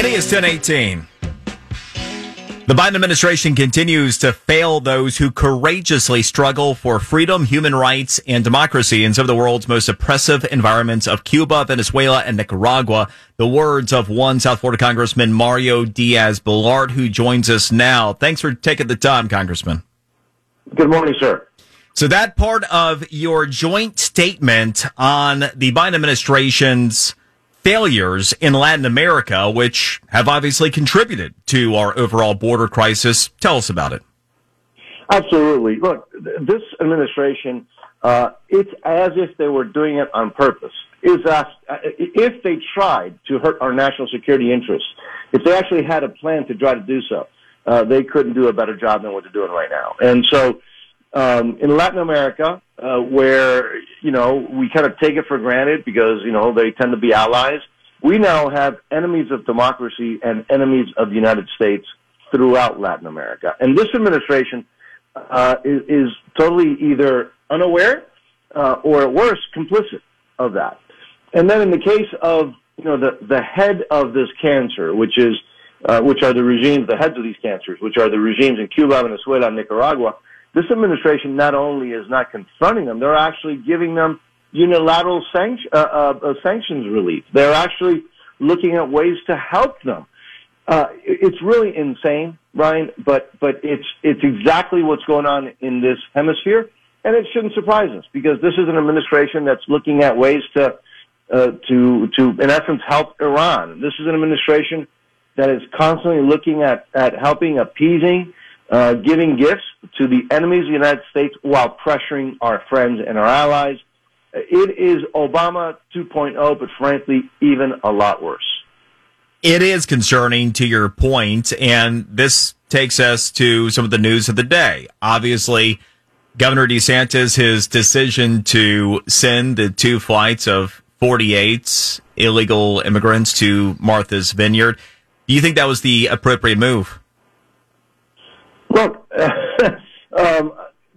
It is 1018. The Biden administration continues to fail those who courageously struggle for freedom, human rights, and democracy in some of the world's most oppressive environments of Cuba, Venezuela, and Nicaragua. The words of one South Florida Congressman, Mario Diaz Balart, who joins us now. Thanks for taking the time, Congressman. Good morning, sir. So that part of your joint statement on the Biden administration's failures in Latin America, which have obviously contributed to our overall border crisis. Tell us about it. Absolutely. Look, this administration, uh, it's as if they were doing it on purpose. Is uh, if they tried to hurt our national security interests, if they actually had a plan to try to do so, uh, they couldn't do a better job than what they're doing right now. And so, um, in Latin America, uh, where you know we kind of take it for granted because you know they tend to be allies. We now have enemies of democracy and enemies of the United States throughout Latin America, and this administration uh, is, is, totally either unaware uh, or, at worst, complicit of that. And then in the case of you know the the head of this cancer, which is uh, which are the regimes, the heads of these cancers, which are the regimes in Cuba, Venezuela, and Nicaragua this administration not only is not confronting them, they're actually giving them unilateral sanction, uh, uh, uh, sanctions relief. They're actually looking at ways to help them. Uh, it's really insane, Brian, but but it's it's exactly what's going on in this hemisphere, and it shouldn't surprise us because this is an administration that's looking at ways to uh, to to in essence help Iran. This is an administration that is constantly looking at at helping appeasing uh, giving gifts to the enemies of the United States while pressuring our friends and our allies. It is Obama 2.0, but frankly, even a lot worse. It is concerning to your point, and this takes us to some of the news of the day. Obviously, Governor DeSantis, his decision to send the two flights of 48 illegal immigrants to Martha's Vineyard. Do you think that was the appropriate move? Look, um,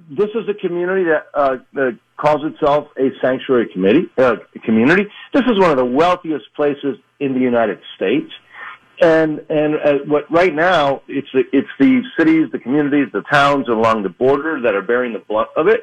this is a community that, uh, that calls itself a sanctuary committee, uh, community. This is one of the wealthiest places in the United States. And, and uh, what right now, it's the, it's the cities, the communities, the towns along the border that are bearing the brunt of it.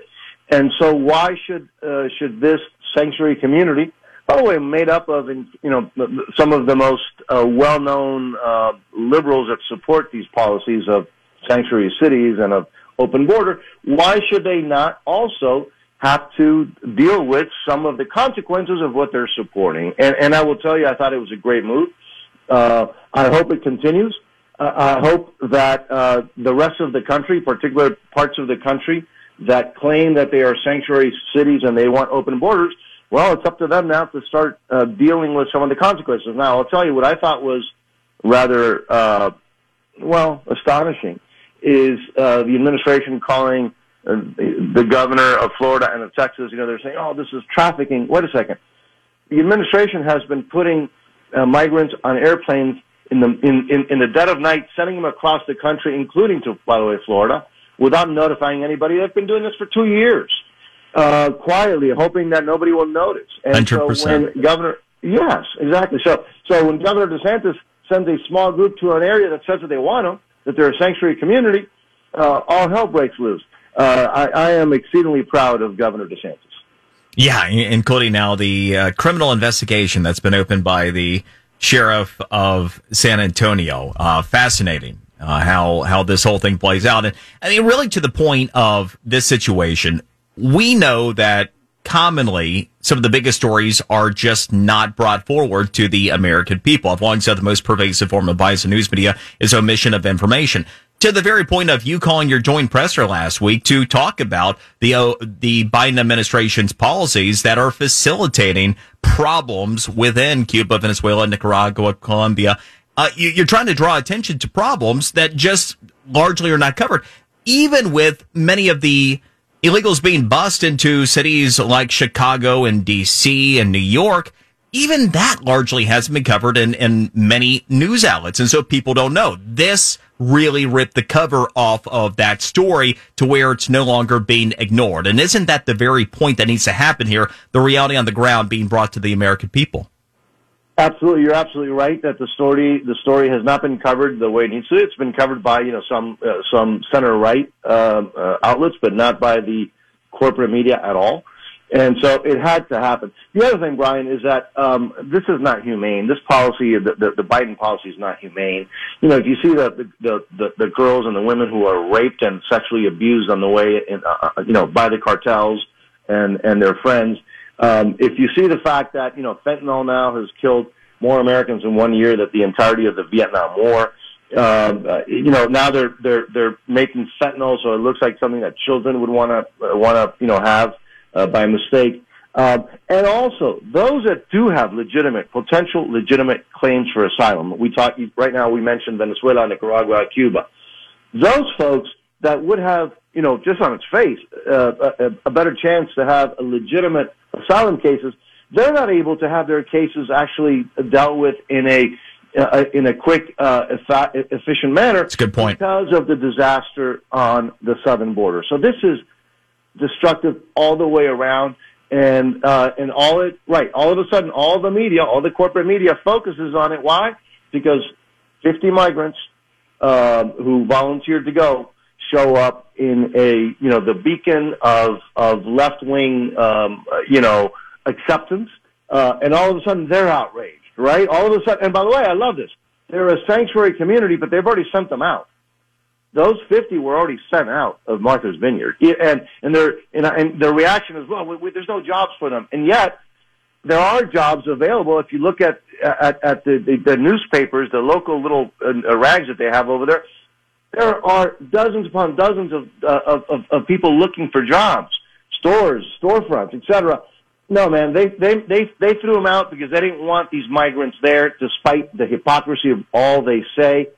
And so why should, uh, should this sanctuary community, by the way, made up of, you know, some of the most uh, well-known uh, liberals that support these policies of sanctuary cities and of open border, why should they not also have to deal with some of the consequences of what they're supporting? And, and I will tell you, I thought it was a great move. Uh, I hope it continues. Uh, I hope that uh, the rest of the country, particular parts of the country that claim that they are sanctuary cities and they want open borders, well, it's up to them now to start uh, dealing with some of the consequences. Now, I'll tell you what I thought was rather, uh, well, astonishing is uh, the administration calling uh, the governor of Florida and of Texas, you know, they're saying, oh, this is trafficking. Wait a second. The administration has been putting uh, migrants on airplanes in the, in, in, in the dead of night, sending them across the country, including to, by the way, Florida, without notifying anybody. They've been doing this for two years, uh, quietly, hoping that nobody will notice. And 100%. so when Governor, yes, exactly. So, so when Governor DeSantis sends a small group to an area that says that they want them, that they're a sanctuary community, uh, all hell breaks loose. Uh, I, I, am exceedingly proud of Governor DeSantis. Yeah, including now the uh, criminal investigation that's been opened by the sheriff of San Antonio. Uh, fascinating uh, how how this whole thing plays out, and I mean, really to the point of this situation, we know that commonly some of the biggest stories are just not brought forward to the American people. I've long said the most pervasive form of bias in news media is omission of information. To the very point of you calling your joint presser last week to talk about the uh, the Biden administration's policies that are facilitating problems within Cuba, Venezuela, Nicaragua, Colombia. Uh, you, you're trying to draw attention to problems that just largely are not covered, even with many of the illegals being bussed into cities like Chicago and DC and New York, even that largely hasn't been covered in, in many news outlets. And so people don't know. This really ripped the cover off of that story to where it's no longer being ignored. And isn't that the very point that needs to happen here? The reality on the ground being brought to the American people. Absolutely, you're absolutely right that the story the story has not been covered the way it needs to. It's been covered by you know some uh, some center right uh, uh, outlets, but not by the corporate media at all. And so it had to happen. The other thing, Brian, is that um, this is not humane. This policy, the, the, the Biden policy, is not humane. You know, if you see the, the the the girls and the women who are raped and sexually abused on the way, in, uh, uh, you know, by the cartels and and their friends, um, if you see the fact that you know fentanyl now has killed more Americans in one year than the entirety of the Vietnam War. Um, uh, you know, now they're they're they're making fentanyl, so it looks like something that children would want to uh, want to you know have uh, by mistake. Um, and also, those that do have legitimate, potential legitimate claims for asylum, we talk, right now we mentioned Venezuela, Nicaragua, Cuba. Those folks that would have, you know, just on its face, uh, a, a better chance to have a legitimate asylum cases, they're not able to have their cases actually dealt with in a uh, in a quick, uh, efficient manner. That's a good point. Because of the disaster on the southern border. So this is destructive all the way around. And, uh, and all it, right, all of a sudden, all the media, all the corporate media focuses on it. Why? Because 50 migrants, um, who volunteered to go show up in a, you know, the beacon of, of left wing, um, you know, acceptance. Uh, and all of a sudden they're outraged, right? All of a sudden, and by the way, I love this. They're a sanctuary community, but they've already sent them out those 50 were already sent out of Martha's Vineyard. And, and their, and, and their reaction is, well, we, we, there's no jobs for them. And yet, there are jobs available. If you look at, at, at the, the, the newspapers, the local little uh, rags that they have over there, there are dozens upon dozens of, uh, of, of, of people looking for jobs, stores, storefronts, etc. No, man, they, they, they, they threw them out because they didn't want these migrants there despite the hypocrisy of all they say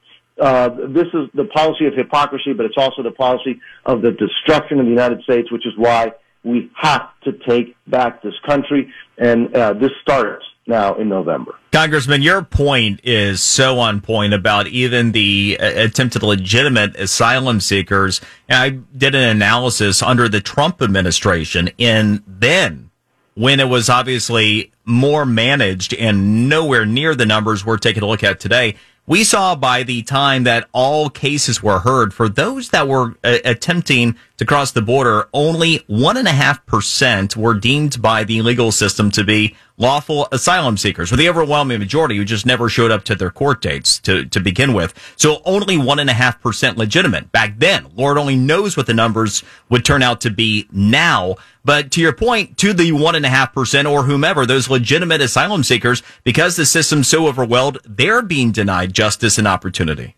uh, this is the policy of hypocrisy, but it's also the policy of the destruction of the United States, which is why we have to take back this country. And uh, this starts now in November. Congressman, your point is so on point about even the uh, attempted legitimate asylum seekers. And I did an analysis under the Trump administration, and then when it was obviously more managed and nowhere near the numbers we're taking a look at today we saw by the time that all cases were heard for those that were uh, attempting to cross the border, only one and a half percent were deemed by the legal system to be lawful asylum seekers, with the overwhelming majority who just never showed up to their court dates to, to begin with. So only one and a half percent legitimate back then. Lord only knows what the numbers would turn out to be now. But to your point, to the one and a half percent or whomever, those legitimate asylum seekers, because the system's so overwhelmed, they're being denied justice and opportunity.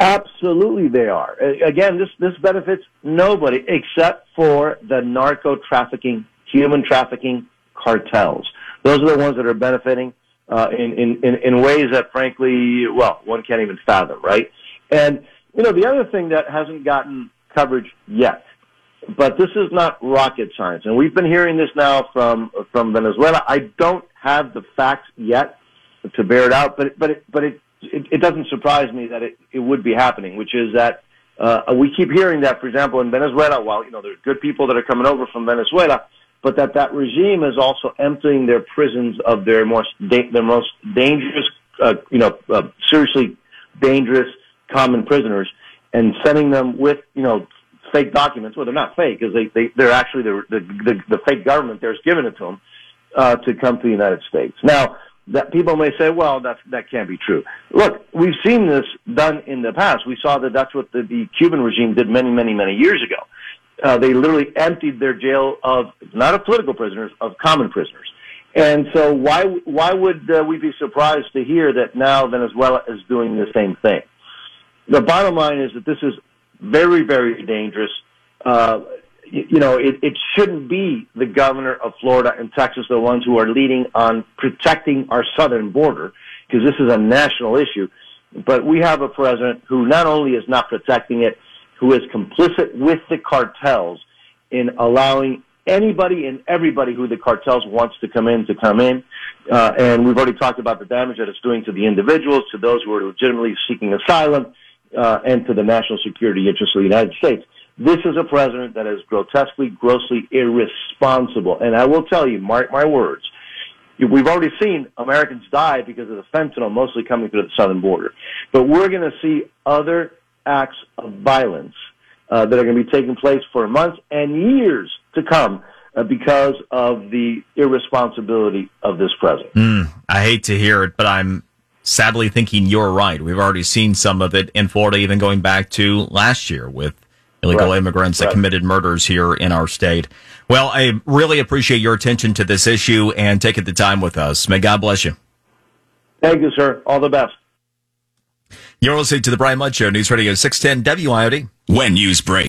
Absolutely, they are. Again, this this benefits nobody except for the narco trafficking, human trafficking cartels. Those are the ones that are benefiting uh, in, in, in ways that, frankly, well, one can't even fathom, right? And, you know, the other thing that hasn't gotten coverage yet, but this is not rocket science, and we've been hearing this now from, from Venezuela. I don't have the facts yet to bear it out, but, but, it, but it, it, it doesn't surprise me that it, it would be happening, which is that uh, we keep hearing that, for example, in Venezuela, while, you know, there's good people that are coming over from Venezuela, but that that regime is also emptying their prisons of their most da- their most dangerous, uh, you know, uh, seriously dangerous common prisoners, and sending them with you know fake documents. Well, they're not fake because they, they they're actually the, the the the fake government there's giving it to them uh, to come to the United States. Now that people may say, well, that that can't be true. Look, we've seen this done in the past. We saw that that's what the, the Cuban regime did many, many, many years ago uh, they literally emptied their jail of not of political prisoners, of common prisoners. And so why why would uh, we be surprised to hear that now Venezuela is doing the same thing? The bottom line is that this is very very dangerous. Uh, you, know, it, it shouldn't be the governor of Florida and Texas the ones who are leading on protecting our southern border because this is a national issue. But we have a president who not only is not protecting it, who is complicit with the cartels in allowing anybody and everybody who the cartels wants to come in to come in. Uh, and we've already talked about the damage that it's doing to the individuals, to those who are legitimately seeking asylum, uh, and to the national security interests of the United States. This is a president that is grotesquely, grossly irresponsible. And I will tell you, mark my words, we've already seen Americans die because of the fentanyl mostly coming through the southern border. But we're going to see other acts of violence uh, that are going to be taking place for months and years to come uh, because of the irresponsibility of this president. Mm, I hate to hear it, but I'm sadly thinking you're right. We've already seen some of it in Florida, even going back to last year with illegal right. immigrants that right. committed murders here in our state. Well, I really appreciate your attention to this issue and taking the time with us. May God bless you. Thank you, sir. All the best. You're listening to the Brian Mudd Show, News Radio 610 WIOD. When news break.